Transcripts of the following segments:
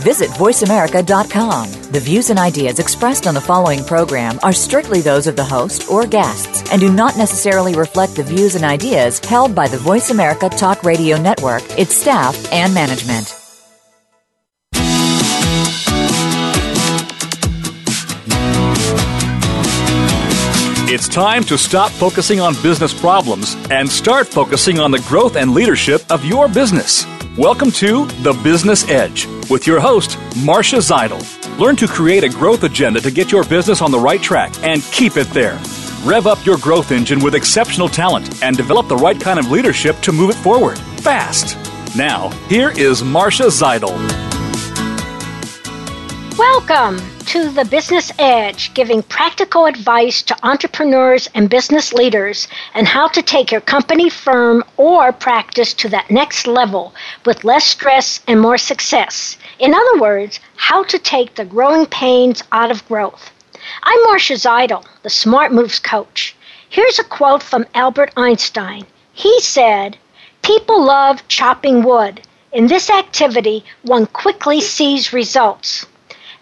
Visit VoiceAmerica.com. The views and ideas expressed on the following program are strictly those of the host or guests and do not necessarily reflect the views and ideas held by the Voice America Talk Radio Network, its staff, and management. It's time to stop focusing on business problems and start focusing on the growth and leadership of your business. Welcome to The Business Edge with your host, Marcia Zidle. Learn to create a growth agenda to get your business on the right track and keep it there. Rev up your growth engine with exceptional talent and develop the right kind of leadership to move it forward fast. Now, here is Marcia Zidle. Welcome to the Business Edge, giving practical advice to entrepreneurs and business leaders and how to take your company, firm, or practice to that next level with less stress and more success. In other words, how to take the growing pains out of growth. I'm Marcia Zidle, the Smart Moves coach. Here's a quote from Albert Einstein. He said, People love chopping wood. In this activity, one quickly sees results.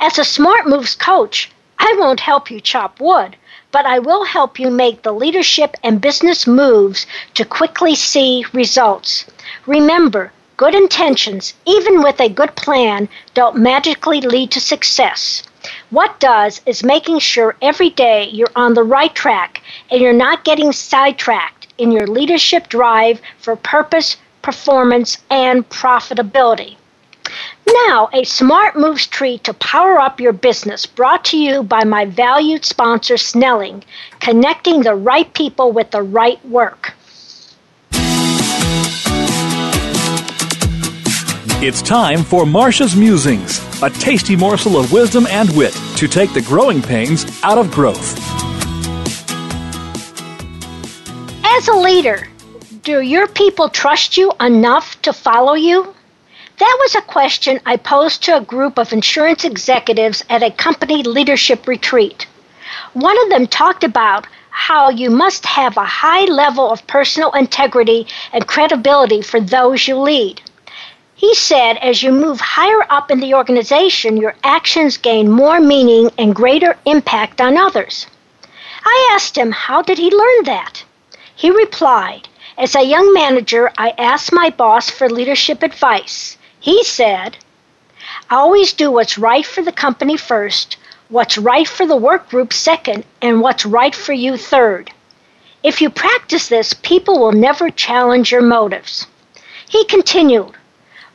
As a Smart Moves coach, I won't help you chop wood, but I will help you make the leadership and business moves to quickly see results. Remember, good intentions, even with a good plan, don't magically lead to success. What does is making sure every day you're on the right track and you're not getting sidetracked in your leadership drive for purpose, performance, and profitability. Now, a smart moves tree to power up your business brought to you by my valued sponsor, Snelling, connecting the right people with the right work. It's time for Marcia's Musings, a tasty morsel of wisdom and wit to take the growing pains out of growth. As a leader, do your people trust you enough to follow you? That was a question I posed to a group of insurance executives at a company leadership retreat. One of them talked about how you must have a high level of personal integrity and credibility for those you lead. He said as you move higher up in the organization, your actions gain more meaning and greater impact on others. I asked him, how did he learn that? He replied, as a young manager, I asked my boss for leadership advice. He said, always do what's right for the company first, what's right for the work group second, and what's right for you third. If you practice this, people will never challenge your motives. He continued,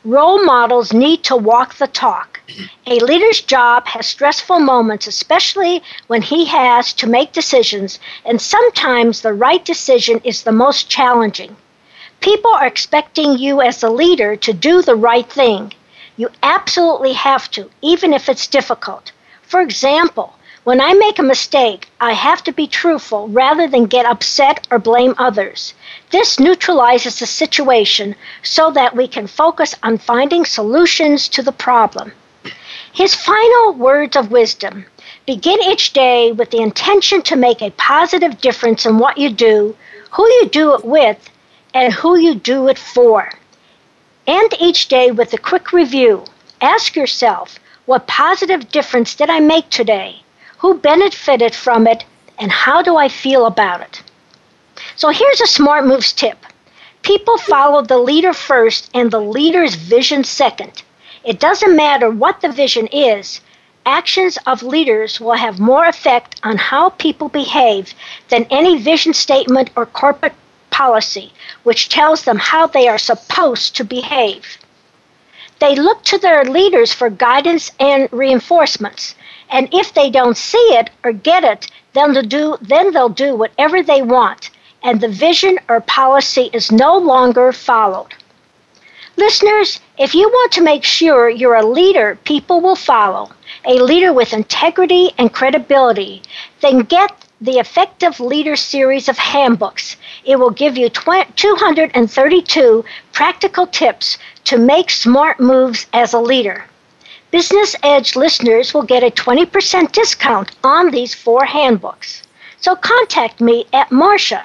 Role models need to walk the talk. A leader's job has stressful moments, especially when he has to make decisions, and sometimes the right decision is the most challenging. People are expecting you as a leader to do the right thing. You absolutely have to, even if it's difficult. For example, when I make a mistake, I have to be truthful rather than get upset or blame others. This neutralizes the situation so that we can focus on finding solutions to the problem. His final words of wisdom begin each day with the intention to make a positive difference in what you do, who you do it with, and who you do it for. End each day with a quick review. Ask yourself, what positive difference did I make today? Who benefited from it? And how do I feel about it? So here's a smart moves tip. People follow the leader first and the leader's vision second. It doesn't matter what the vision is, actions of leaders will have more effect on how people behave than any vision statement or corporate policy, which tells them how they are supposed to behave. They look to their leaders for guidance and reinforcements, and if they don't see it or get it, then they'll do, then they'll do whatever they want, and the vision or policy is no longer followed. Listeners, if you want to make sure you're a leader people will follow, a leader with integrity and credibility, then get the Effective Leader series of handbooks. It will give you 232 practical tips to make smart moves as a leader. Business Edge listeners will get a 20% discount on these four handbooks. So contact me at Marcia,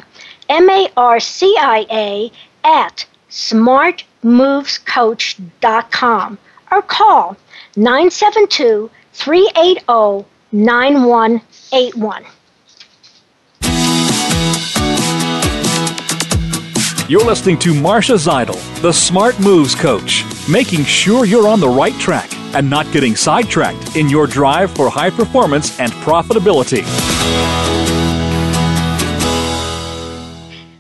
M A R C I A, at smartmovescoach.com or call 972 380 9181. You're listening to Marcia Zidle, the Smart Moves Coach, making sure you're on the right track and not getting sidetracked in your drive for high performance and profitability.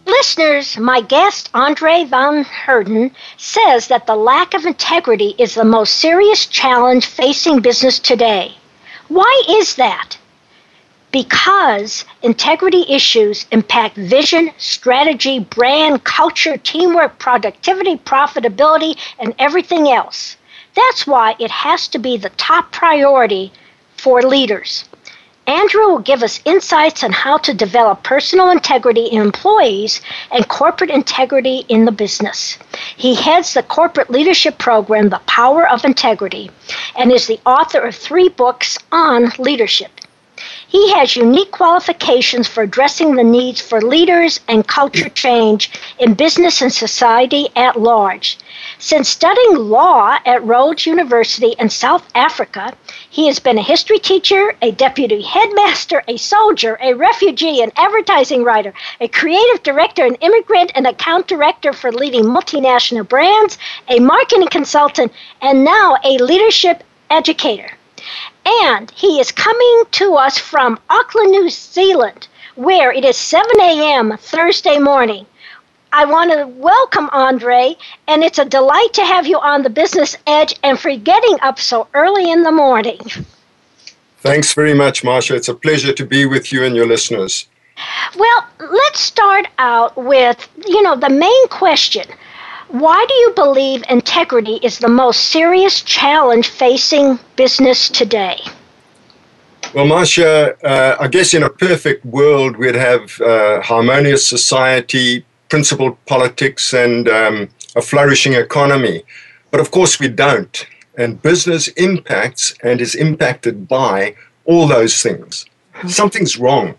Listeners, my guest, Andre Van Heerden, says that the lack of integrity is the most serious challenge facing business today. Why is that? Because integrity issues impact vision, strategy, brand, culture, teamwork, productivity, profitability, and everything else. That's why it has to be the top priority for leaders. Andrew will give us insights on how to develop personal integrity in employees and corporate integrity in the business. He heads the corporate leadership program, The Power of Integrity, and is the author of three books on leadership. He has unique qualifications for addressing the needs for leaders and culture change in business and society at large. Since studying law at Rhodes University in South Africa, he has been a history teacher, a deputy headmaster, a soldier, a refugee, an advertising writer, a creative director, an immigrant and account director for leading multinational brands, a marketing consultant, and now a leadership educator. And he is coming to us from Auckland, New Zealand, where it is 7 a.m. Thursday morning. I want to welcome Andre, and it's a delight to have you on the Business Edge and for getting up so early in the morning. Thanks very much, Marcia. It's a pleasure to be with you and your listeners. Well, let's start out with, you know, the main question why do you believe integrity is the most serious challenge facing business today? Well, Marcia, uh, I guess in a perfect world, we'd have uh, harmonious society, principled politics, and um, a flourishing economy. But of course, we don't. And business impacts and is impacted by all those things. Something's wrong,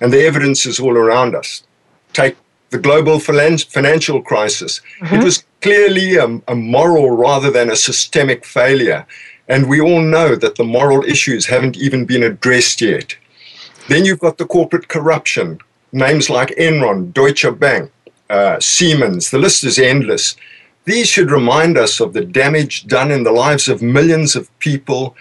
and the evidence is all around us. Take the global financial crisis. Mm-hmm. It was clearly a, a, moral rather than a systemic failure. And we all know that the moral issues haven't even been addressed yet. Then you've got the corporate corruption, names like Enron, Deutsche Bank, uh, Siemens, the list is endless. These should remind us of the damage done in the lives of millions of people,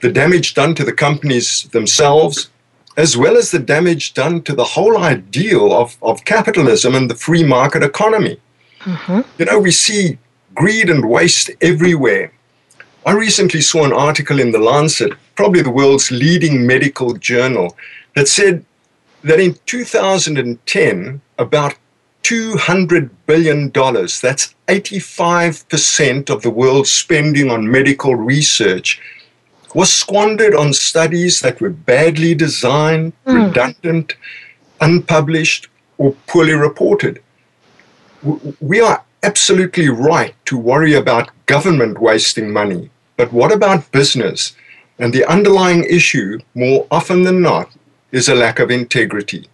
the damage done to the companies themselves, as well as the damage done to the whole ideal of, of capitalism and the free market economy. Mm-hmm. You know, we see greed and waste everywhere. I recently saw an article in The Lancet, probably the world's leading medical journal, that said that in 2010, about $200 billion, that's 85% of the world's spending on medical research, was squandered on studies that were badly designed, mm. redundant, unpublished, or poorly reported. We are absolutely right to worry about government wasting money, but what about business? And the underlying issue, more often than not, is a lack of integrity.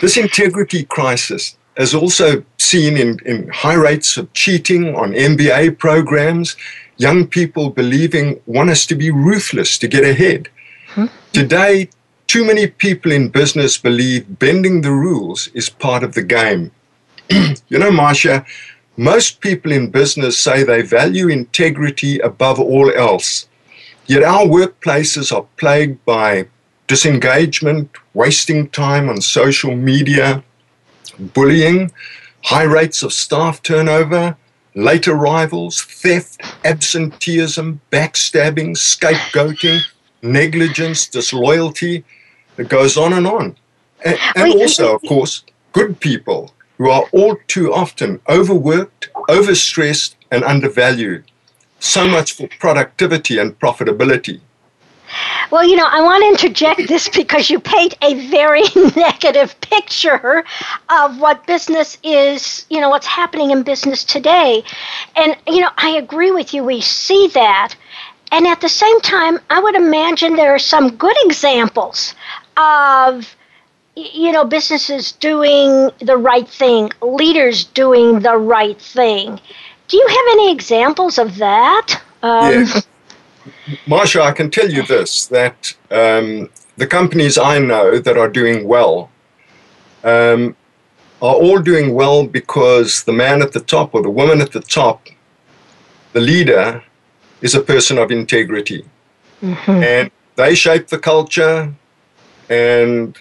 This integrity crisis is also seen in, in high rates of cheating on MBA programs young people believing one has to be ruthless to get ahead. Hmm. Today, too many people in business believe bending the rules is part of the game. you know, Marcia, most people in business say they value integrity above all else. Yet our workplaces are plagued by disengagement, wasting time on social media, bullying, high rates of staff turnover, late arrivals, theft, absenteeism, backstabbing, scapegoating, negligence, disloyalty. It goes on and on. And, and also, of course, good people who are all too often overworked, overstressed, and undervalued. So much for productivity and profitability. Well, you know, I want to interject this because you paint a very negative picture of what business is, you know, what's happening in business today. And, you know, I agree with you. We see that. And at the same time, I would imagine there are some good examples of, you know, businesses doing the right thing, leaders doing the right thing. Do you have any examples of that? Um, yeah. Marcia, I can tell you this that um, the companies I know that are doing well um, are all doing well because the man at the top or the woman at the top, the leader, is a person of integrity. Mm-hmm. And they shape the culture, and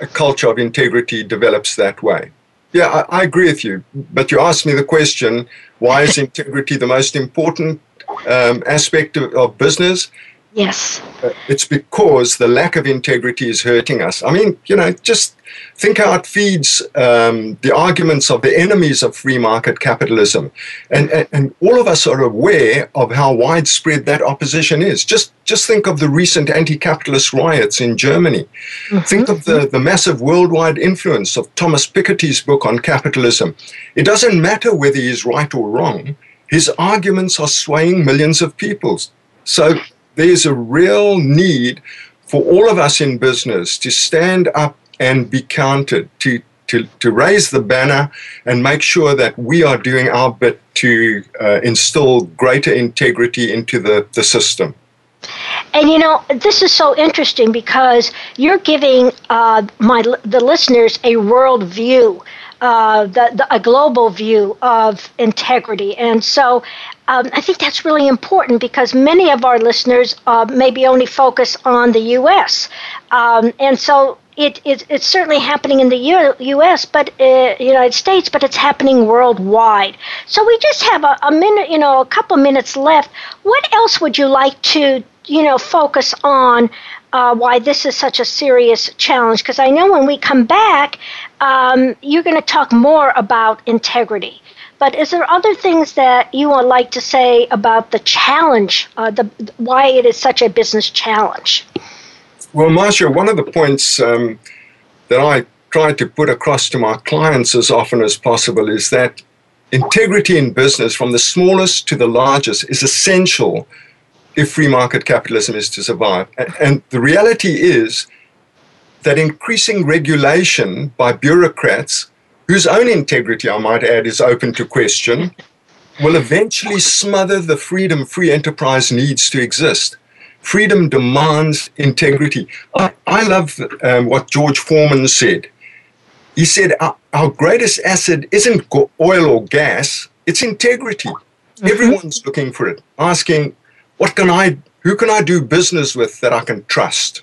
a culture of integrity develops that way. Yeah, I, I agree with you. But you asked me the question why is integrity the most important um, aspect of, of business. Yes. Uh, it's because the lack of integrity is hurting us. I mean, you know, just think how it feeds um, the arguments of the enemies of free market capitalism. And, and, and, all of us are aware of how widespread that opposition is. Just, just think of the recent anti capitalist riots in Germany. Mm-hmm. Think of the, the massive worldwide influence of Thomas Piketty's book on capitalism. It doesn't matter whether he's right or wrong his arguments are swaying millions of people. So there's a real need for all of us in business to stand up and be counted, to, to, to raise the banner and make sure that we are doing our bit to uh, instill greater integrity into the, the system. And you know, this is so interesting because you're giving uh, my the listeners a world view uh, the, the, a global view of integrity. And so um, I think that's really important because many of our listeners uh, maybe only focus on the U.S. Um, and so it, it, it's certainly happening in the U, U.S., but uh, United States, but it's happening worldwide. So we just have a, a minute, you know, a couple minutes left. What else would you like to, you know, focus on uh, why this is such a serious challenge because I know when we come back, um, you're going to talk more about integrity. But is there other things that you would like to say about the challenge, uh, the why it is such a business challenge? Well, Marcia, one of the points um, that I try to put across to my clients as often as possible is that integrity in business, from the smallest to the largest, is essential if free market capitalism is to survive. And the reality is that increasing regulation by bureaucrats, whose own integrity, I might add, is open to question, will eventually smother the freedom free enterprise needs to exist. Freedom demands integrity. I, I love um, what George Foreman said. He said, Our, our greatest asset isn't oil or gas, it's integrity. Mm-hmm. Everyone's looking for it, asking, what can I, who can I do business with that I can trust?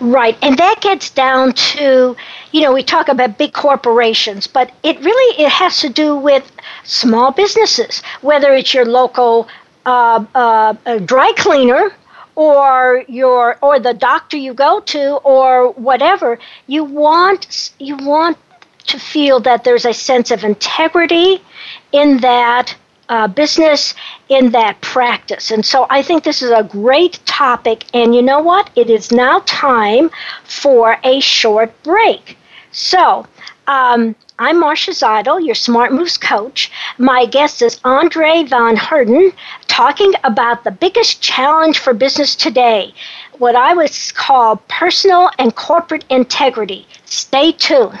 Right, and that gets down to, you know, we talk about big corporations, but it really it has to do with small businesses, whether it's your local uh, uh, dry cleaner or your or the doctor you go to or whatever. You want you want to feel that there's a sense of integrity in that uh, business in that practice. And so I think this is a great topic. And you know what? It is now time for a short break. So, um, I'm Marcia Zidle, your Smart Moves coach. My guest is Andre Van Heerden, talking about the biggest challenge for business today, what I would call personal and corporate integrity. Stay tuned.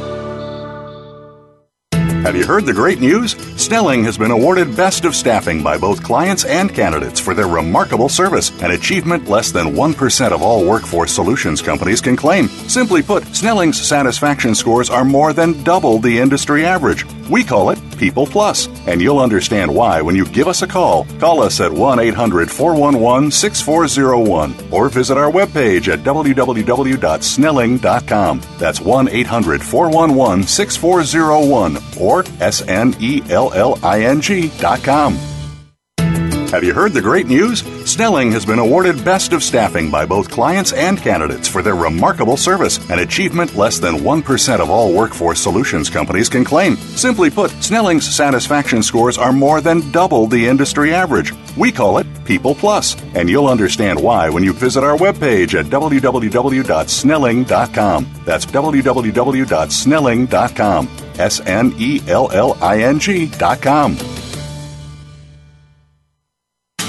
Have you heard the great news? Snelling has been awarded Best of Staffing by both clients and candidates for their remarkable service, an achievement less than 1% of all workforce solutions companies can claim. Simply put, Snelling's satisfaction scores are more than double the industry average. We call it People Plus, and you'll understand why when you give us a call. Call us at 1 800 411 6401 or visit our webpage at www.snelling.com. That's 1 800 411 6401 or or S-N-E-L-L-I-N-G dot com. Have you heard the great news? Snelling has been awarded Best of Staffing by both clients and candidates for their remarkable service, an achievement less than 1% of all workforce solutions companies can claim. Simply put, Snelling's satisfaction scores are more than double the industry average. We call it People Plus, and you'll understand why when you visit our webpage at www.snelling.com. That's www.snelling.com. S N E L L I N G dot com.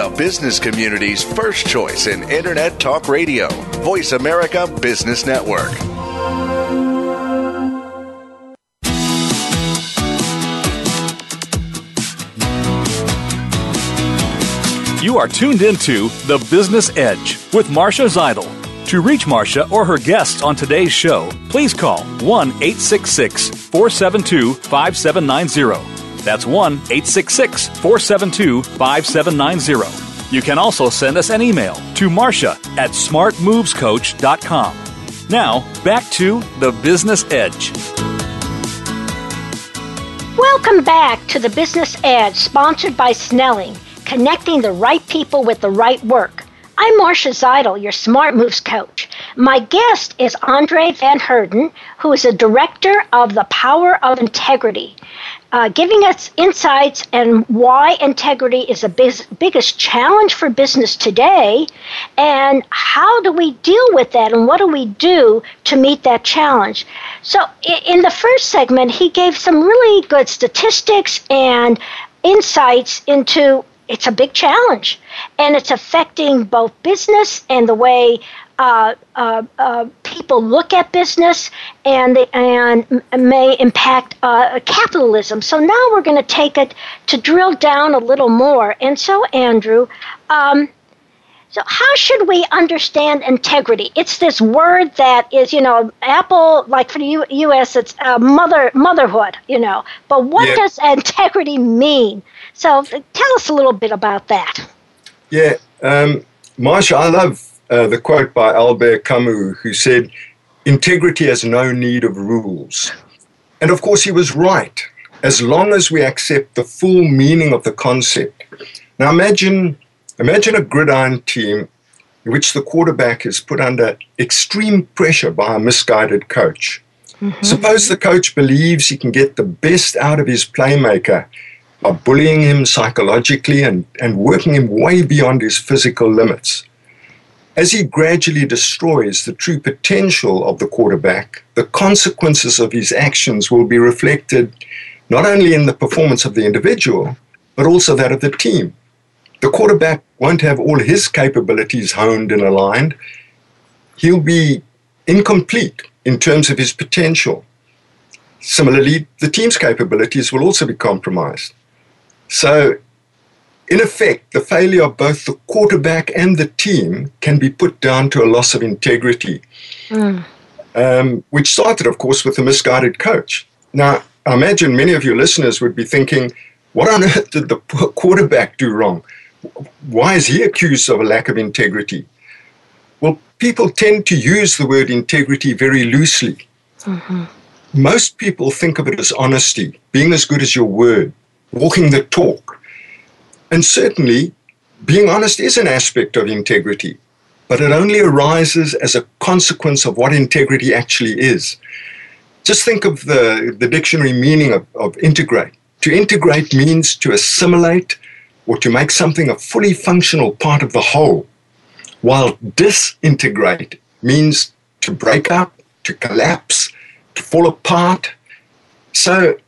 the business community's first choice in Internet Talk Radio. Voice America Business Network. You are tuned into The Business Edge with Marcia Zidle. To reach Marcia or her guests on today's show, please call 1 866 472 5790 that's 1 866 472 5790. You can also send us an email to Marcia at smartmovescoach.com. Now, back to the Business Edge. Welcome back to the Business Edge, sponsored by Snelling, connecting the right people with the right work. I'm Marcia Zidle, your Smart Moves coach. My guest is Andre Van Heerden, who is a director of the Power of Integrity uh, giving us insights and why integrity is the biz- biggest challenge for business today, and how do we deal with that, and what do we do to meet that challenge. So, in the first segment, he gave some really good statistics and insights into it's a big challenge and it's affecting both business and the way uh, uh, uh, people look at business and and may impact uh, capitalism. So now we're going to take it to drill down a little more. And so, Andrew, um, so how should we understand integrity? It's this word that is, you know, Apple, like for the U- U.S., it's uh, mother motherhood, you know. But what yeah. does integrity mean? So tell us a little bit about that. Yeah, um, Marcia, I love uh, the quote by Albert Camus, who said, Integrity has no need of rules. And of course, he was right, as long as we accept the full meaning of the concept. Now, imagine, imagine a gridiron team in which the quarterback is put under extreme pressure by a misguided coach. Mm-hmm. Suppose the coach believes he can get the best out of his playmaker by bullying him psychologically and, and working him way beyond his physical limits. As he gradually destroys the true potential of the quarterback, the consequences of his actions will be reflected not only in the performance of the individual, but also that of the team. The quarterback won't have all his capabilities honed and aligned. He'll be incomplete in terms of his potential. Similarly, the team's capabilities will also be compromised. So in effect, the failure of both the quarterback and the team can be put down to a loss of integrity, mm. um, which started, of course, with a misguided coach. Now, I imagine many of your listeners would be thinking, what on earth did the quarterback do wrong? Why is he accused of a lack of integrity? Well, people tend to use the word integrity very loosely. Mm-hmm. Most people think of it as honesty, being as good as your word, walking the talk. And certainly, being honest is an aspect of integrity, but it only arises as a consequence of what integrity actually is. Just think of the, the dictionary meaning of, of integrate. To integrate means to assimilate or to make something a fully functional part of the whole, while disintegrate means to break up, to collapse, to fall apart. So,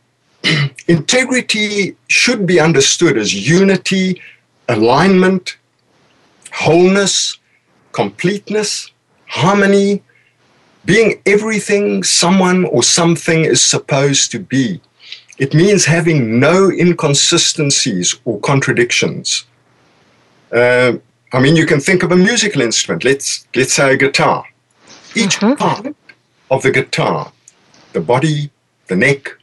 integrity should be understood as unity, alignment, wholeness, completeness, harmony, being everything someone or something is supposed to be. It means having no inconsistencies or contradictions. Uh, I mean, you can think of a musical instrument. Let's let's say a guitar. Each mm-hmm. part of the guitar, the body, the neck,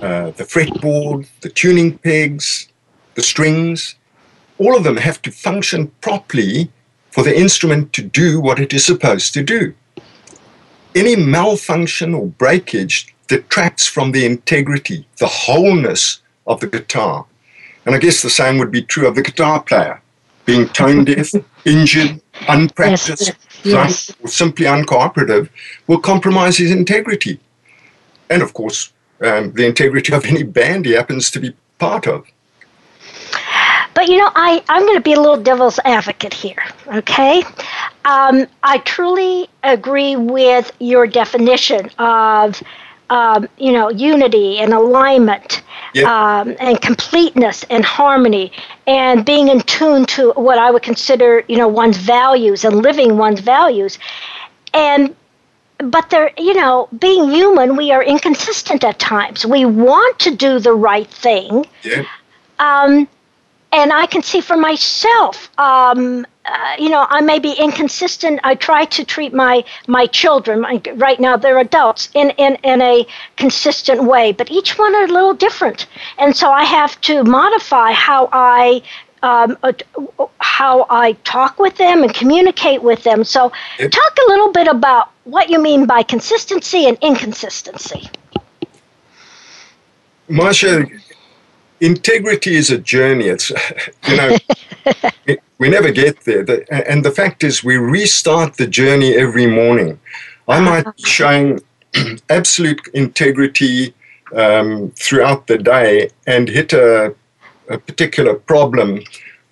uh, the fretboard, the tuning pegs, the strings, all of them have to function properly for the instrument to do what it is supposed to do. Any malfunction or breakage detracts from the integrity, the wholeness of the guitar. And I guess the same would be true of the guitar player. Being tone deaf, injured, unpracticed, yes, yes. or simply uncooperative will compromise his integrity. And of course, um, the integrity of any band he happens to be part of. But you know, I, I'm going to be a little devil's advocate here, okay? Um, I truly agree with your definition of, um, you know, unity and alignment yep. um, and completeness and harmony and being in tune to what I would consider, you know, one's values and living one's values. And but they're you know being human we are inconsistent at times we want to do the right thing yeah. um, and I can see for myself, um, uh, you know, I may be inconsistent. I try to treat my my children my, right now; they're adults in, in in a consistent way, but each one are a little different, and so I have to modify how I. Um, uh, how I talk with them and communicate with them. So, yep. talk a little bit about what you mean by consistency and inconsistency. Marcia, integrity is a journey. It's, you know, it, we never get there. The, and the fact is, we restart the journey every morning. I might be showing absolute integrity um, throughout the day and hit a, a particular problem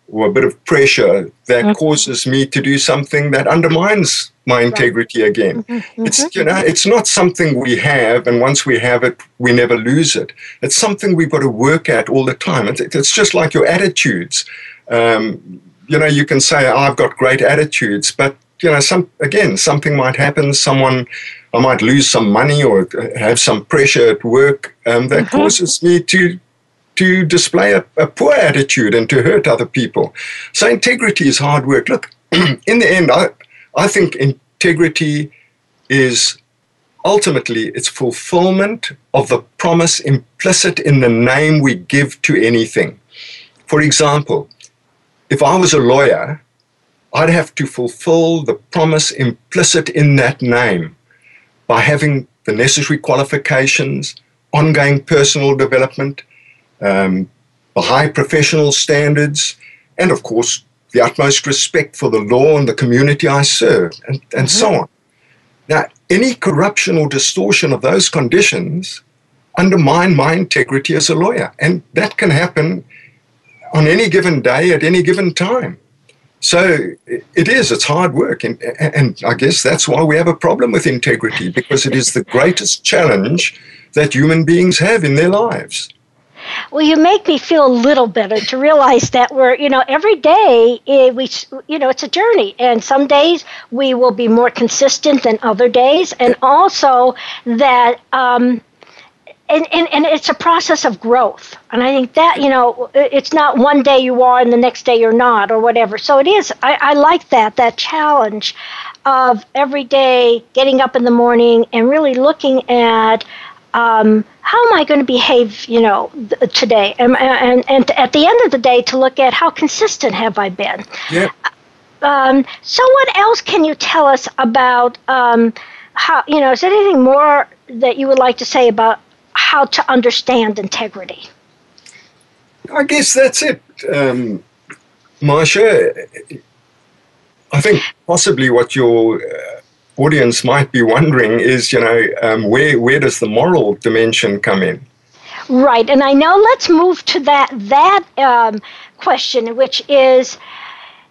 or a bit of pressure that mm-hmm. causes me to do something that undermines my integrity again. Mm-hmm. It's you know it's not something we have, and once we have it, we never lose it. It's something we've got to work at all the time. It's, it's just like your attitudes. Um, you know, you can say I've got great attitudes, but you know, some again something might happen. Someone I might lose some money or have some pressure at work um, that mm-hmm. causes me to to display a, a, poor attitude and to hurt other people. So integrity is hard work. Look, in the end, I, I think integrity is ultimately its fulfillment of the promise implicit in the name we give to anything. For example, if I was a lawyer, I'd have to fulfill the promise implicit in that name by having the necessary qualifications, ongoing personal development, um, the high professional standards, and of course, the utmost respect for the law and the community I serve, and, and mm-hmm. so on. Now, any corruption or distortion of those conditions undermine my integrity as a lawyer, and that can happen on any given day at any given time. So it is, it's hard work. And, and I guess that's why we have a problem with integrity, because it is the greatest challenge that human beings have in their lives. Well, you make me feel a little better to realize that we're, you know, every day we, you know, it's a journey, and some days we will be more consistent than other days, and also that. Um, and, and, and it's a process of growth. And I think that, you know, it's not one day you are and the next day you're not or whatever. So it is, I, I like that, that challenge of every day getting up in the morning and really looking at um, how am I going to behave, you know, th- today? And, and, and at the end of the day, to look at how consistent have I been. Yeah. Um, so, what else can you tell us about um, how, you know, is there anything more that you would like to say about how to understand integrity? I guess that's it, um, Marcia. I think possibly what you're uh, audience might be wondering is, you know, um, where where does the moral dimension come in? Right, and I know. Let's move to that that um, question, which is,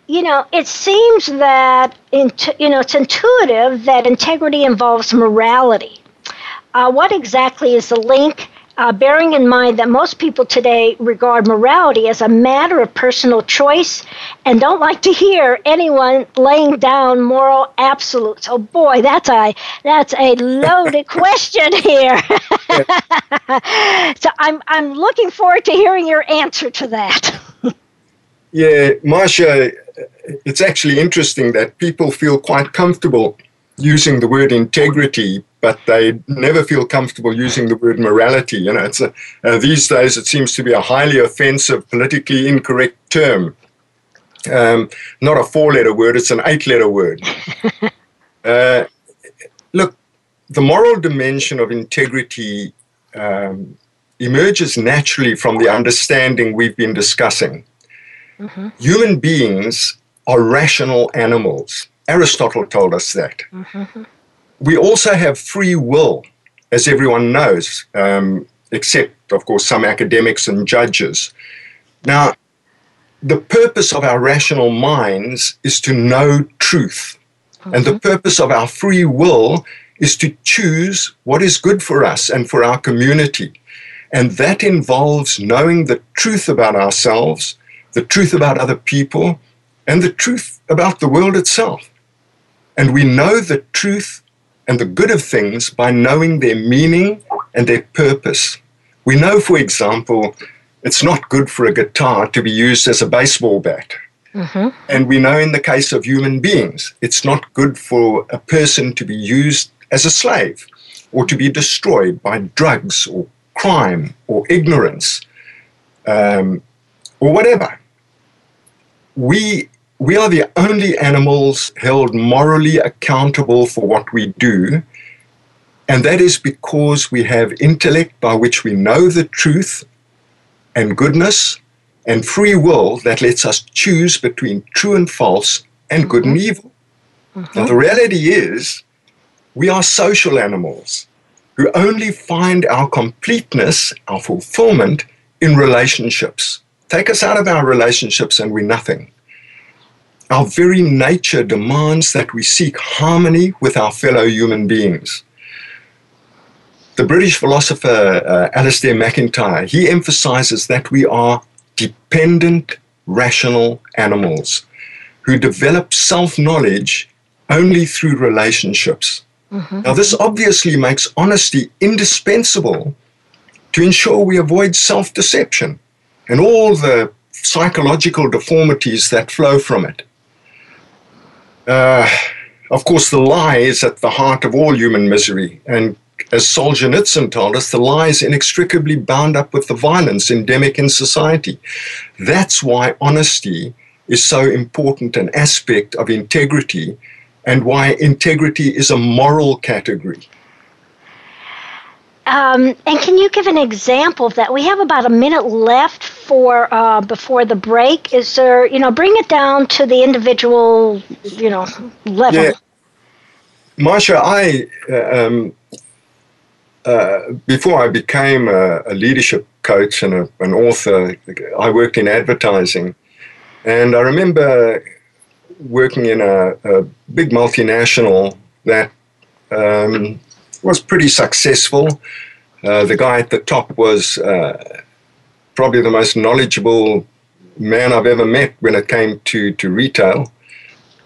you know, it seems that you know it's intuitive that integrity involves morality. Uh, what exactly is the link? Uh, bearing in mind that most people today regard morality as a matter of personal choice and don't like to hear anyone laying down moral absolutes. Oh boy, that's a that's a loaded question here. so I'm I'm looking forward to hearing your answer to that. yeah, Marcia, it's actually interesting that people feel quite comfortable using the word integrity but they never feel comfortable using the word morality. You know, it's a, uh, these days it seems to be a highly offensive, politically incorrect term. Um, not a four-letter word; it's an eight-letter word. uh, look, the moral dimension of integrity um, emerges naturally from the understanding we've been discussing. Mm-hmm. Human beings are rational animals. Aristotle told us that. Mm-hmm we also have free will, as everyone knows, um, except, of course, some academics and judges. Now, the purpose of our rational minds is to know truth. And the purpose of our free will is to choose what is good for us and for our community. And that involves knowing the truth about ourselves, the truth about other people, and the truth about the world itself. And we know the truth and the good of things by knowing their meaning and their purpose. We know, for example, it's not good for a guitar to be used as a baseball bat. Mm-hmm. And we know in the case of human beings, it's not good for a person to be used as a slave or to be destroyed by drugs or crime or ignorance um, or whatever. We we are the only animals held morally accountable for what we do. And that is because we have intellect by which we know the truth and goodness, and free will that lets us choose between true and false and good and mm-hmm. evil. Mm-hmm. Now, the reality is, we are social animals who only find our completeness, our fulfillment in relationships. Take us out of our relationships and we're nothing. Our very nature demands that we seek harmony with our fellow human beings. The British philosopher uh, Alasdair MacIntyre, he emphasizes that we are dependent, rational animals who develop self-knowledge only through relationships. Mm-hmm. Now, this obviously makes honesty indispensable to ensure we avoid self deception and all the psychological deformities that flow from it. Uh, of course, the lie is at the heart of all human misery. And as Solzhenitsyn told us, the lie is inextricably bound up with the violence endemic in society. That's why honesty is so important an aspect of integrity and why integrity is a moral category. Um, and can you give an example of that? We have about a minute left for uh, before the break. Is there, you know, bring it down to the individual, you know, level. Yeah. Marcia, I uh, um, uh, before I became a, a leadership coach and a, an author, I worked in advertising, and I remember working in a, a big multinational that um, was pretty successful. Uh, the guy at the top was uh, probably the most knowledgeable man I've ever met when it came to, to retail.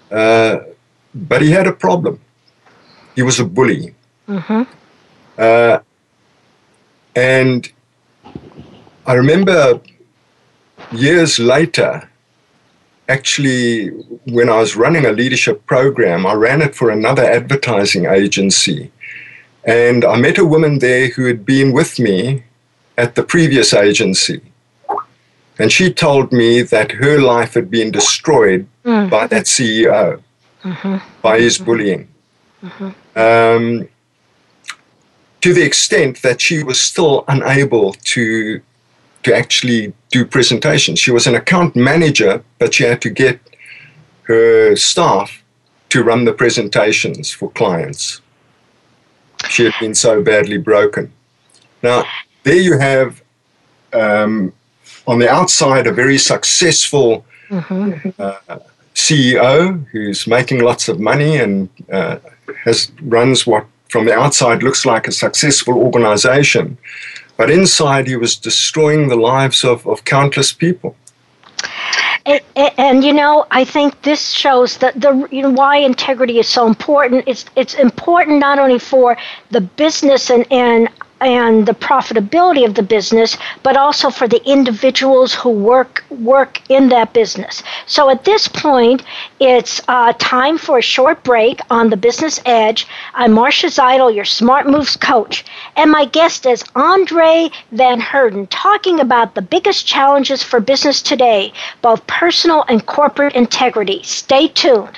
Uh, but he had a problem. He was a bully. Mm-hmm. Uh, and I remember years later, actually, when I was running a leadership program, I ran it for another advertising agency. And I met a woman there who had been with me at the previous agency. And she told me that her life had been destroyed mm. by that CEO, mm-hmm. by his bullying. Mm-hmm. Um, to the extent that she was still unable to, to actually do presentations. She was an account manager, but she had to get her staff to run the presentations for clients. She had been so badly broken. Now, there you have um, on the outside a very successful mm-hmm. uh, CEO who's making lots of money and uh, has runs what from the outside looks like a successful organization, but inside he was destroying the lives of, of countless people. And, and, you know, I think this shows that the you know why integrity is so important. It's it's important not only for the business and and and the profitability of the business, but also for the individuals who work work in that business. So at this point, it's uh, time for a short break on the Business Edge. I'm Marcia Zidle, your Smart Moves coach, and my guest is Andre Van Heerden, talking about the biggest challenges for business today, both personal and corporate integrity. Stay tuned.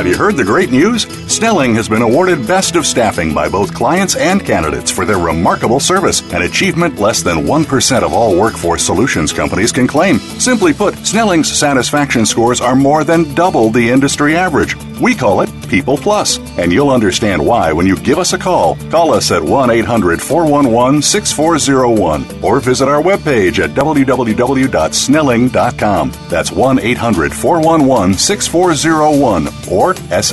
Have you heard the great news? Snelling has been awarded Best of Staffing by both clients and candidates for their remarkable service, an achievement less than 1% of all workforce solutions companies can claim. Simply put, Snelling's satisfaction scores are more than double the industry average. We call it People Plus, and you'll understand why when you give us a call. Call us at 1 800 411 6401 or visit our webpage at www.snelling.com. That's 1 800 411 6401 or S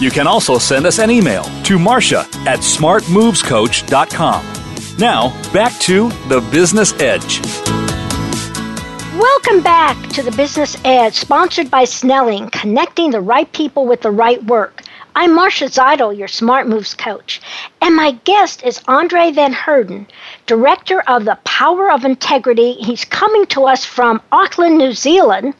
you can also send us an email to Marcia at smartmovescoach.com. Now, back to the Business Edge. Welcome back to the Business Edge, sponsored by Snelling, connecting the right people with the right work. I'm Marcia Zidle, your Smart Moves coach, and my guest is Andre Van Heerden, director of the Power of Integrity. He's coming to us from Auckland, New Zealand,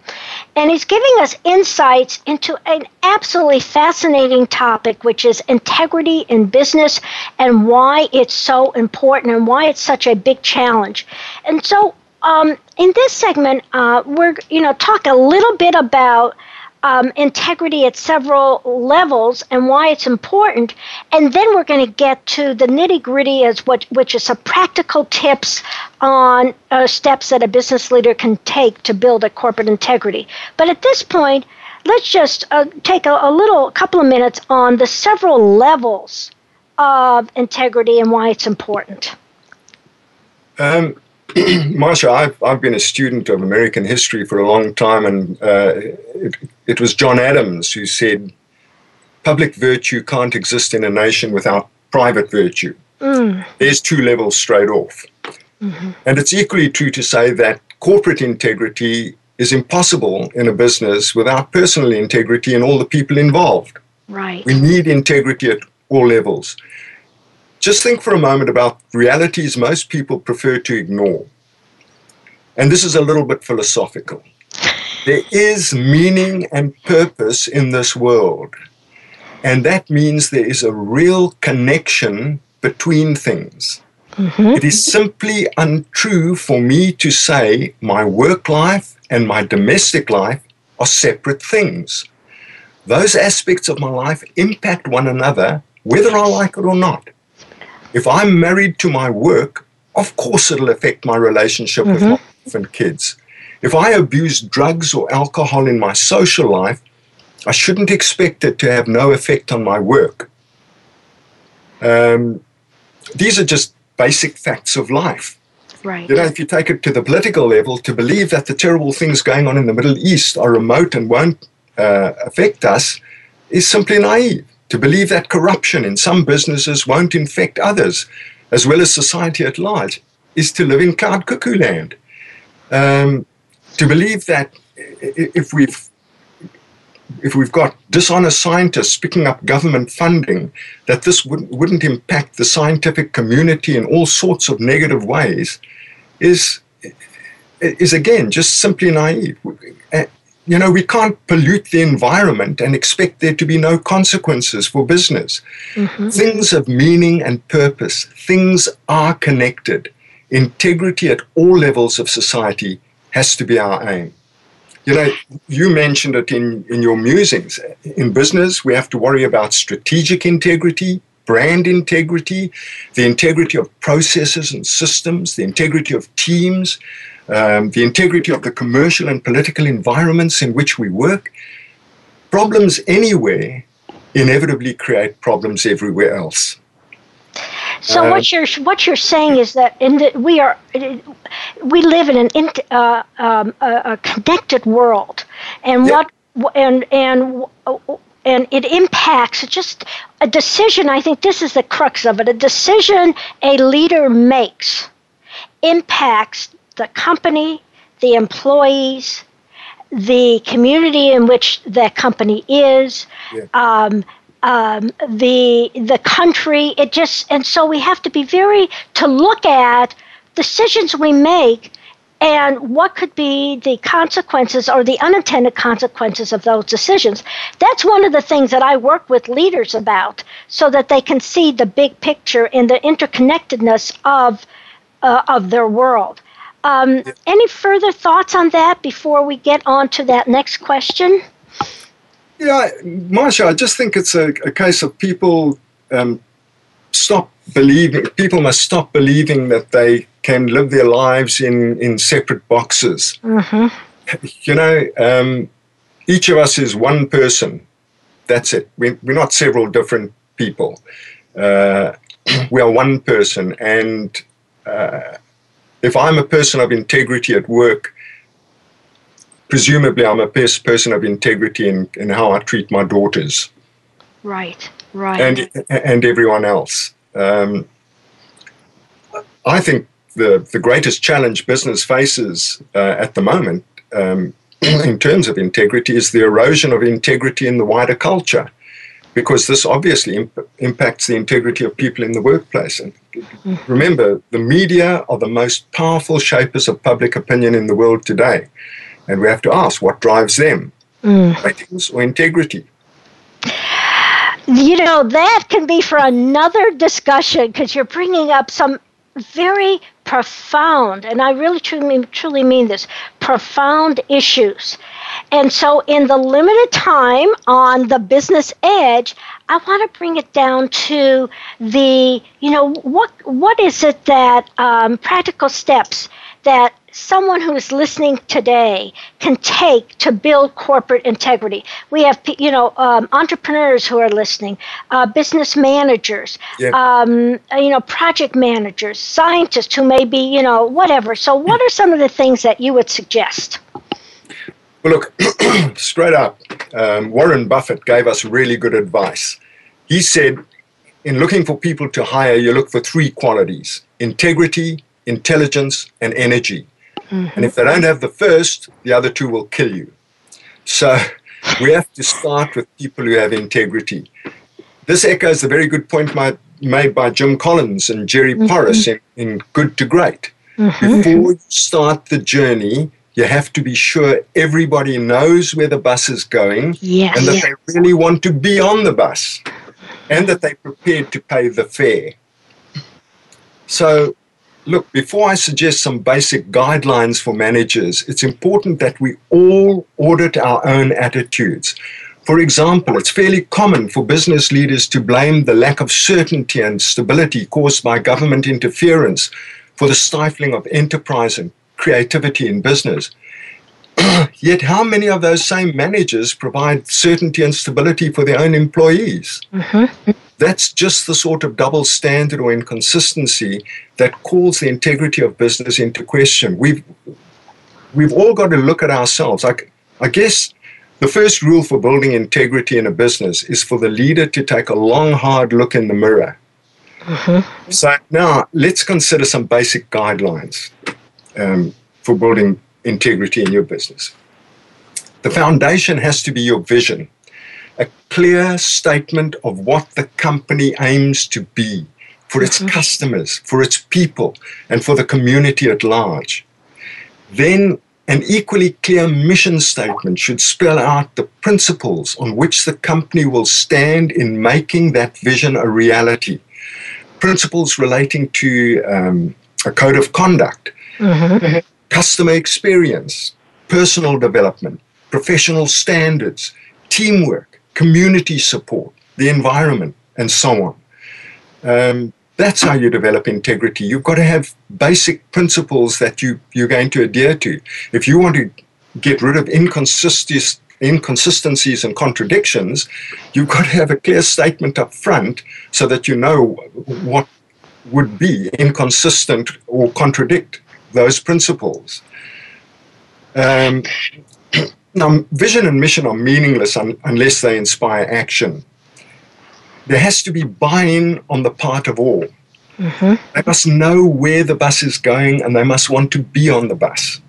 and he's giving us insights into an absolutely fascinating topic, which is integrity in business and why it's so important and why it's such a big challenge. And so, um, in this segment, uh, we're you know talk a little bit about um, integrity at several levels and why it's important. And then we're going to get to the nitty gritty, as what which is some practical tips on uh, steps that a business leader can take to build a corporate integrity. But at this point, let's just uh, take a, a little couple of minutes on the several levels of integrity and why it's important. Um, Marcia, I've, I've been a student of American history for a long time, and uh, it, it was John Adams who said, Public virtue can't exist in a nation without private virtue. Mm. There's two levels straight off. Mm-hmm. And it's equally true to say that corporate integrity is impossible in a business without personal integrity and all the people involved. Right. We need integrity at all levels. Just think for a moment about realities most people prefer to ignore. And this is a little bit philosophical. There is meaning and purpose in this world. And that means there is a real connection between things. Mm-hmm. It is simply untrue for me to say my work life and my domestic life are separate things. Those aspects of my life impact one another, whether I like it or not. If I'm married to my work, of course it'll affect my relationship mm-hmm. with my wife and kids. If I abuse drugs or alcohol in my social life, I shouldn't expect it to have no effect on my work. Um, these are just basic facts of life. Right. You know, if you take it to the political level, to believe that the terrible things going on in the Middle East are remote and won't uh, affect us is simply naive. To believe that corruption in some businesses won't infect others, as well as society at large, is to live in cloud cuckoo land. Um, to believe that if we've if we've got dishonest scientists picking up government funding, that this wouldn't, wouldn't impact the scientific community in all sorts of negative ways, is is again just simply naive. You know, we can't pollute the environment and expect there to be no consequences for business. Mm-hmm. Things have meaning and purpose. Things are connected. Integrity at all levels of society has to be our aim. You know, you mentioned it in, in your musings. In business, we have to worry about strategic integrity, brand integrity, the integrity of processes and systems, the integrity of teams, um, the integrity of the commercial and political environments in which we work. Problems anywhere inevitably create problems everywhere else. So uh, what you're what you're saying is that in the, we are we live in an in, uh, um, a, a, connected world, and yeah. what and and and it impacts just a decision. I think this is the crux of it. A decision a leader makes impacts the company, the employees, the community in which that company is. Yeah. Um, um, the the country. It just and so we have to be very to look at decisions we make and what could be the consequences or the unintended consequences of those decisions. That's one of the things that I work with leaders about so that they can see the big picture and the interconnectedness of uh, of their world. Um, any further thoughts on that before we get on to that next question? Yeah, Marcia, I just think it's a, a case of people um, stop believing, people must stop believing that they can live their lives in, in separate boxes. Mm-hmm. You know, um, each of us is one person. That's it. We, we're not several different people. Uh, we are one person. And uh, if I'm a person of integrity at work, presumably I'm a person of integrity in, in how I treat my daughters. Right, right. And, and everyone else. Um, I think the, the greatest challenge business faces uh, at the moment um, in terms of integrity is the erosion of integrity in the wider culture because this obviously imp- impacts the integrity of people in the workplace. And remember, the media are the most powerful shapers of public opinion in the world today. And we have to ask what drives them mm. ratings or integrity? You know, that can be for another discussion because you're bringing up some very profound, and I really truly, truly mean this profound issues. And so, in the limited time on the business edge, I want to bring it down to the, you know, what what is it that um, practical steps that someone who is listening today can take to build corporate integrity. We have, you know, um, entrepreneurs who are listening, uh, business managers, um, you know, project managers, scientists who may be, you know, whatever. So, what are some of the things that you would suggest? Well, look, straight up, um, Warren Buffett gave us really good advice. He said, in looking for people to hire, you look for three qualities integrity, intelligence, and energy. Mm-hmm. And if they don't have the first, the other two will kill you. So We have to start with people who have integrity. This echoes the very good point my, made by Jim Collins and Jerry mm-hmm. Porras in, in Good to Great. Mm-hmm. Before you start the journey, you have to be sure everybody knows where the bus is going yes. and that they really want to be on the bus and that they're prepared to pay the fare. So, look, before I suggest some basic guidelines for managers, it's important that we all audit our own attitudes. For example, it's fairly common for business leaders to blame the lack of certainty and stability caused by government interference for the stifling of enterprise and creativity in business. Yet, how many of those same managers provide certainty and stability for their own employees? Mm-hmm. That's just the sort of double standard or inconsistency that calls the integrity of business into question. We've we've all got to look at ourselves. I, I guess the first rule for building integrity in a business is for the leader to take a long, hard look in the mirror. Mm-hmm. So now let's consider some basic guidelines um, for building integrity in your business. The foundation has to be your vision, a clear statement of what the company aims to be for its mm-hmm. customers, for its people, and for the community at large. Then an equally clear mission statement should spell out the principles on which the company will stand in making that vision a reality. Principles relating to um, a code of conduct, mm-hmm. customer experience, personal development, professional standards, teamwork, community support, the environment, and so on. Um, that's how you develop integrity. You've got to have basic principles that you, you're going to adhere to. If you want to get rid of inconsistencies, inconsistencies and contradictions, you've got to have a clear statement up front so that you know what would be inconsistent or contradict those principles. Um, now, vision and mission are meaningless un- unless they inspire action. There has to be buy in on the part of all. Mm-hmm. They must know where the bus is going and they must want to be on the bus.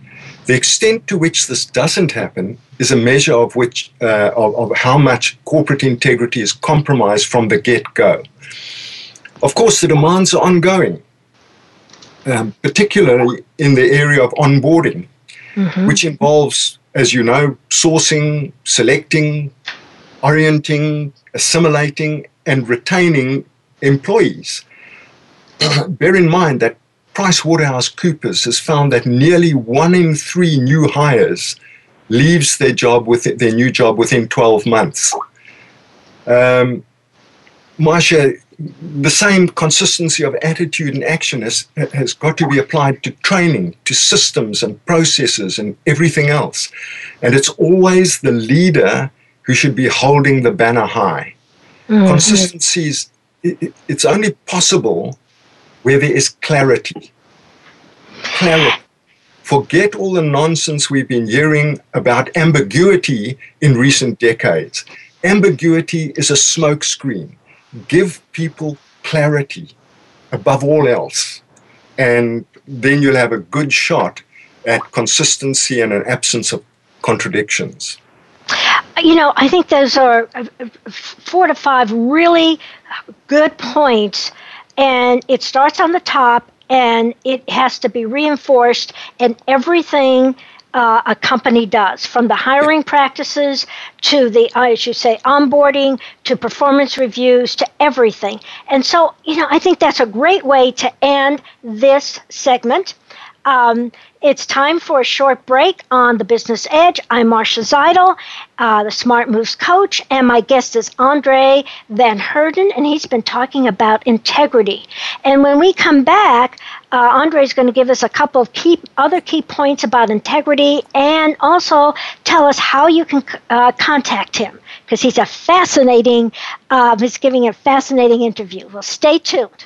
The extent to which this doesn't happen is a measure of which uh, of, of, how much corporate integrity is compromised from the get-go. Of course, the demands are ongoing, um, particularly in the area of onboarding, mm-hmm. which involves, as you know, sourcing, selecting, orienting, assimilating, and retaining employees. bear in mind that PricewaterhouseCoopers has found that nearly one in three new hires leaves their job with their new job within 12 months. Um, Marcia, the same consistency of attitude and action has, has got to be applied to training, to systems and processes and everything else. And it's always the leader who should be holding the banner high. Mm-hmm. Consistency is, it, it's only possible where there is clarity. Clarity. Forget all the nonsense we've been hearing about ambiguity in recent decades. Ambiguity is a smokescreen. Give people clarity above all else, and then you'll have a good shot at consistency and an absence of contradictions. You know, I think those are uh, four to five really good points and it starts on the top and it has to be reinforced and everything uh, a company does, from the hiring practices to the, as you say, onboarding to performance reviews to everything. And so, you know, I think that's a great way to end this segment. Um, it's time for a short break on the Business Edge. I'm Marcia Zidle, uh, the Smart Moves coach, and my guest is Andre Van Heerden, and he's been talking about integrity. And when we come back, uh, Andre is going to give us a couple of key other key points about integrity, and also tell us how you can uh, contact him because he's a fascinating. Uh, he's giving a fascinating interview. Well, stay tuned.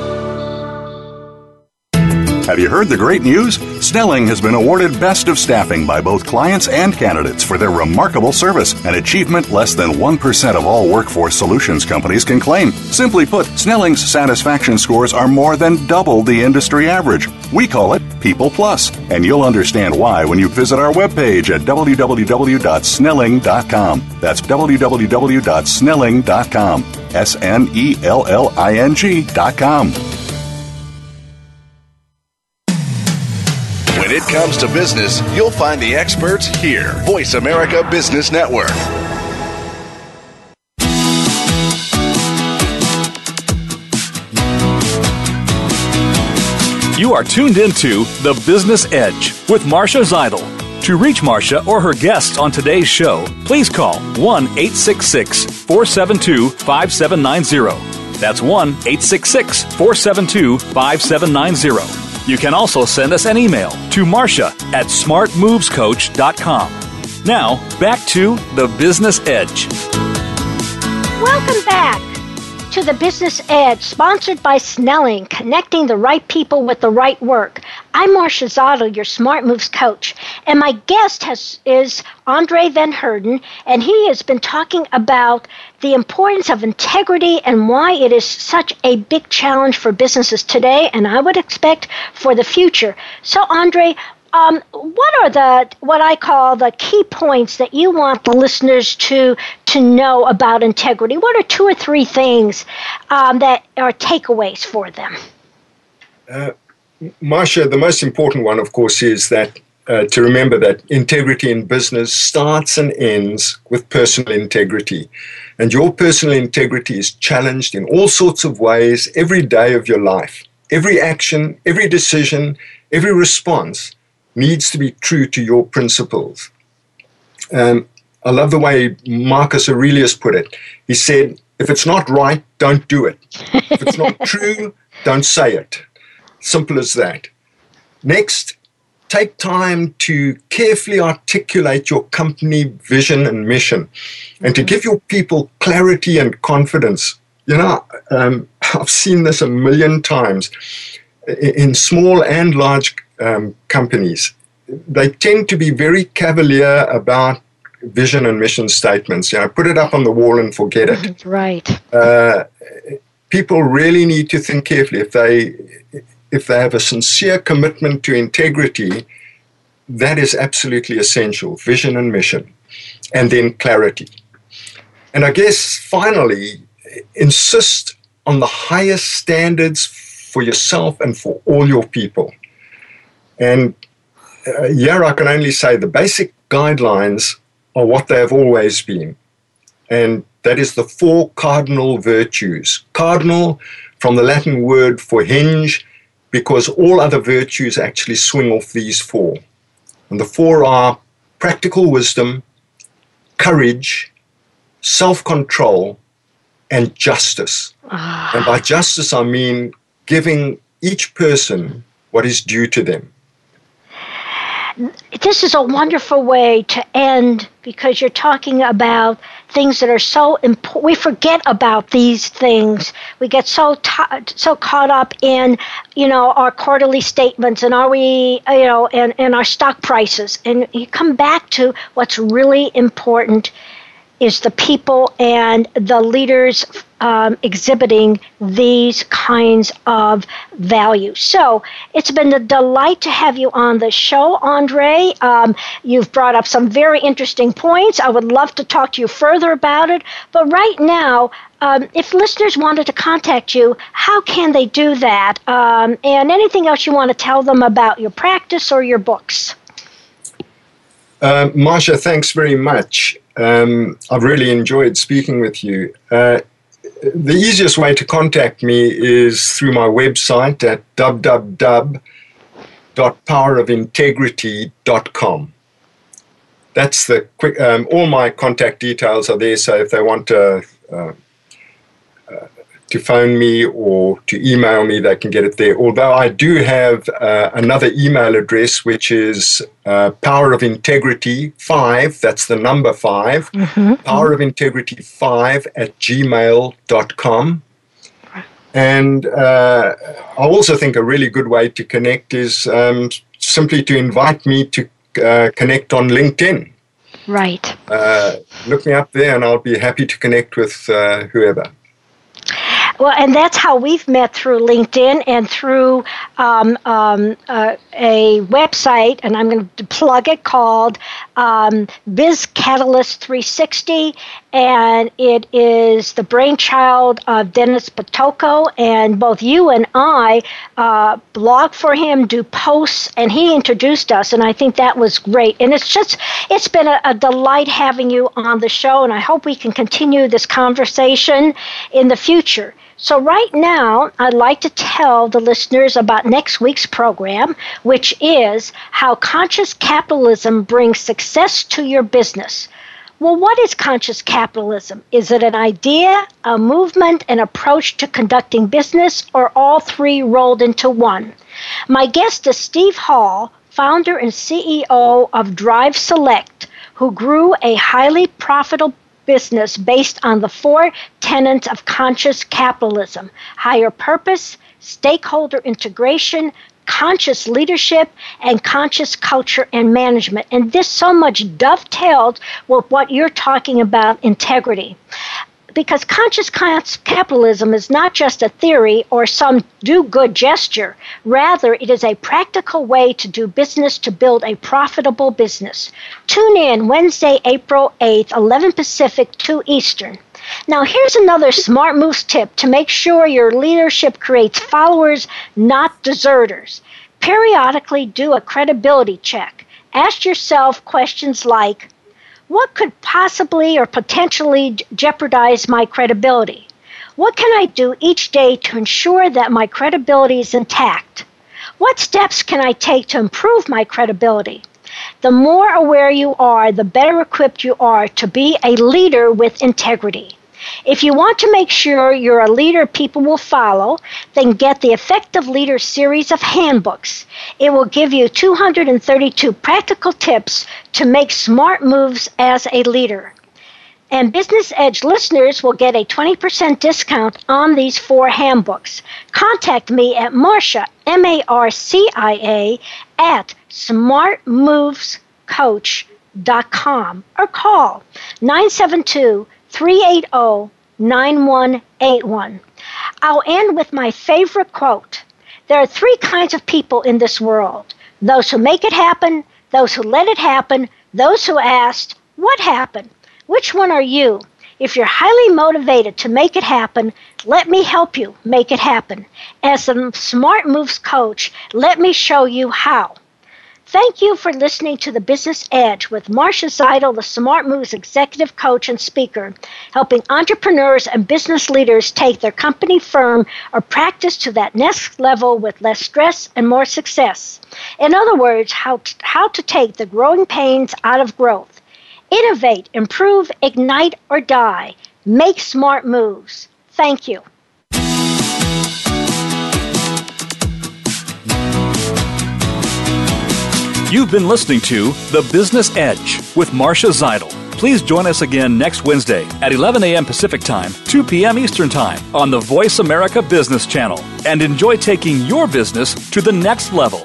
Have you heard the great news? Snelling has been awarded Best of Staffing by both clients and candidates for their remarkable service, an achievement less than 1% of all workforce solutions companies can claim. Simply put, Snelling's satisfaction scores are more than double the industry average. We call it People Plus, and you'll understand why when you visit our webpage at www.snelling.com. That's www.snelling.com. S N E L L I N G.com. it comes to business, you'll find the experts here. Voice America Business Network. You are tuned into The Business Edge with Marcia Zidle. To reach Marcia or her guests on today's show, please call 1 866 472 5790. That's 1 866 472 5790. You can also send us an email to Marcia at smartmovescoach.com. Now, back to the Business Edge. Welcome back to the Business Edge, sponsored by Snelling, connecting the right people with the right work. I'm Marcia Zidle, your Smart Moves coach, and my guest has, is Andre Van Heerden, and he has been talking about the importance of integrity and why it is such a big challenge for businesses today, and I would expect for the future. So, Andre, um, what are the what I call the key points that you want the listeners to to know about integrity? What are two or three things um, that are takeaways for them? Uh, Marcia, the most important one, of course, is that uh, to remember that integrity in business starts and ends with personal integrity. And your personal integrity is challenged in all sorts of ways every day of your life. Every action, every decision, every response needs to be true to your principles. Um, I love the way Marcus Aurelius put it. He said, if it's not right, don't do it. If it's not true, don't say it. Simple as that. Next, take time to carefully articulate your company vision and mission and to give your people clarity and confidence. You know, um, I've seen this a million times in small and large um, companies, they tend to be very cavalier about vision and mission statements. You know, put it up on the wall and forget it. right. Uh, people really need to think carefully if they if they have a sincere commitment to integrity. That is absolutely essential. Vision and mission, and then clarity. And I guess finally, insist on the highest standards for yourself and for all your people. And uh, here I can only say the basic guidelines are what they have always been. And that is the four cardinal virtues. Cardinal from the Latin word for hinge, because all other virtues actually swing off these four. And the four are practical wisdom, courage, self control, and justice. Ah. And by justice, I mean giving each person what is due to them. This is a wonderful way to end because you're talking about things that are so important. We forget about these things. We get so t- so caught up in, you know, our quarterly statements and are we, you know, and, and our stock prices. And you come back to what's really important is the people and the leaders um, exhibiting these kinds of values. So it's been a delight to have you on the show, Andre. Um, you've brought up some very interesting points. I would love to talk to you further about it. But right now, um, if listeners wanted to contact you, how can they do that? Um, and anything else you want to tell them about your practice or your books? Uh, Marcia, thanks very much. Um, I've really enjoyed speaking with you. Uh, the easiest way to contact me is through my website at www.powerofintegrity.com. That's the quick. Um, all my contact details are there, so if they want to uh, to phone me or to email me, they can get it there. Although I do have uh, another email address, which is uh, Power of Integrity 5, that's the number 5, mm-hmm. Power of Integrity 5 at gmail.com. And uh, I also think a really good way to connect is um, simply to invite me to uh, connect on LinkedIn. Right. Uh, look me up there and I'll be happy to connect with uh, whoever. Well, and that's how we've met through LinkedIn and through um, um, uh, a website, and I'm going to plug it called um, Biz Catalyst 360, and it is the brainchild of Dennis Pitocco. And both you and I uh, blog for him, do posts, and he introduced us, and I think that was great. And it's just, it's been a, a delight having you on the show, and I hope we can continue this conversation in the future. So, right now, I'd like to tell the listeners about next week's program, which is How Conscious Capitalism Brings Success to Your Business. Well, what is conscious capitalism? Is it an idea, a movement, an approach to conducting business, or all three rolled into one? My guest is Steve Hall, founder and CEO of Drive Select, who grew a highly profitable business based on the four tenets of conscious capitalism higher purpose, stakeholder integration, conscious leadership, and conscious culture and management. And this so much dovetailed with what you're talking about integrity because conscious capitalism is not just a theory or some do good gesture. Rather, it is a practical way to do business to build a profitable business. Tune in Wednesday, April 8th, 11 Pacific, 2 Eastern. Now, here's another smart moves tip to make sure your leadership creates followers, not deserters. Periodically do a credibility check. Ask yourself questions like, what could possibly or potentially jeopardize my credibility? What can I do each day to ensure that my credibility is intact? What steps can I take to improve my credibility? The more aware you are, the better equipped you are to be a leader with integrity. If you want to make sure you're a leader people will follow, then get the Effective Leader series of handbooks. It will give you 232 practical tips to make smart moves as a leader. And Business Edge listeners will get a 20% discount on these four handbooks. Contact me at Marcia, M A R C I A, at smartmovescoach.com or call 972 380 9181. I'll end with my favorite quote. There are three kinds of people in this world those who make it happen, those who let it happen, those who asked, What happened? Which one are you? If you're highly motivated to make it happen, let me help you make it happen. As a Smart Moves coach, let me show you how. Thank you for listening to the Business Edge with Marcia Zidle, the Smart Moves executive coach and speaker, helping entrepreneurs and business leaders take their company, firm, or practice to that next level with less stress and more success. In other words, how to, how to take the growing pains out of growth. Innovate, improve, ignite, or die. Make smart moves. Thank you. You've been listening to The Business Edge with Marcia Zidle. Please join us again next Wednesday at 11 a.m. Pacific Time, 2 p.m. Eastern Time on the Voice America Business Channel and enjoy taking your business to the next level.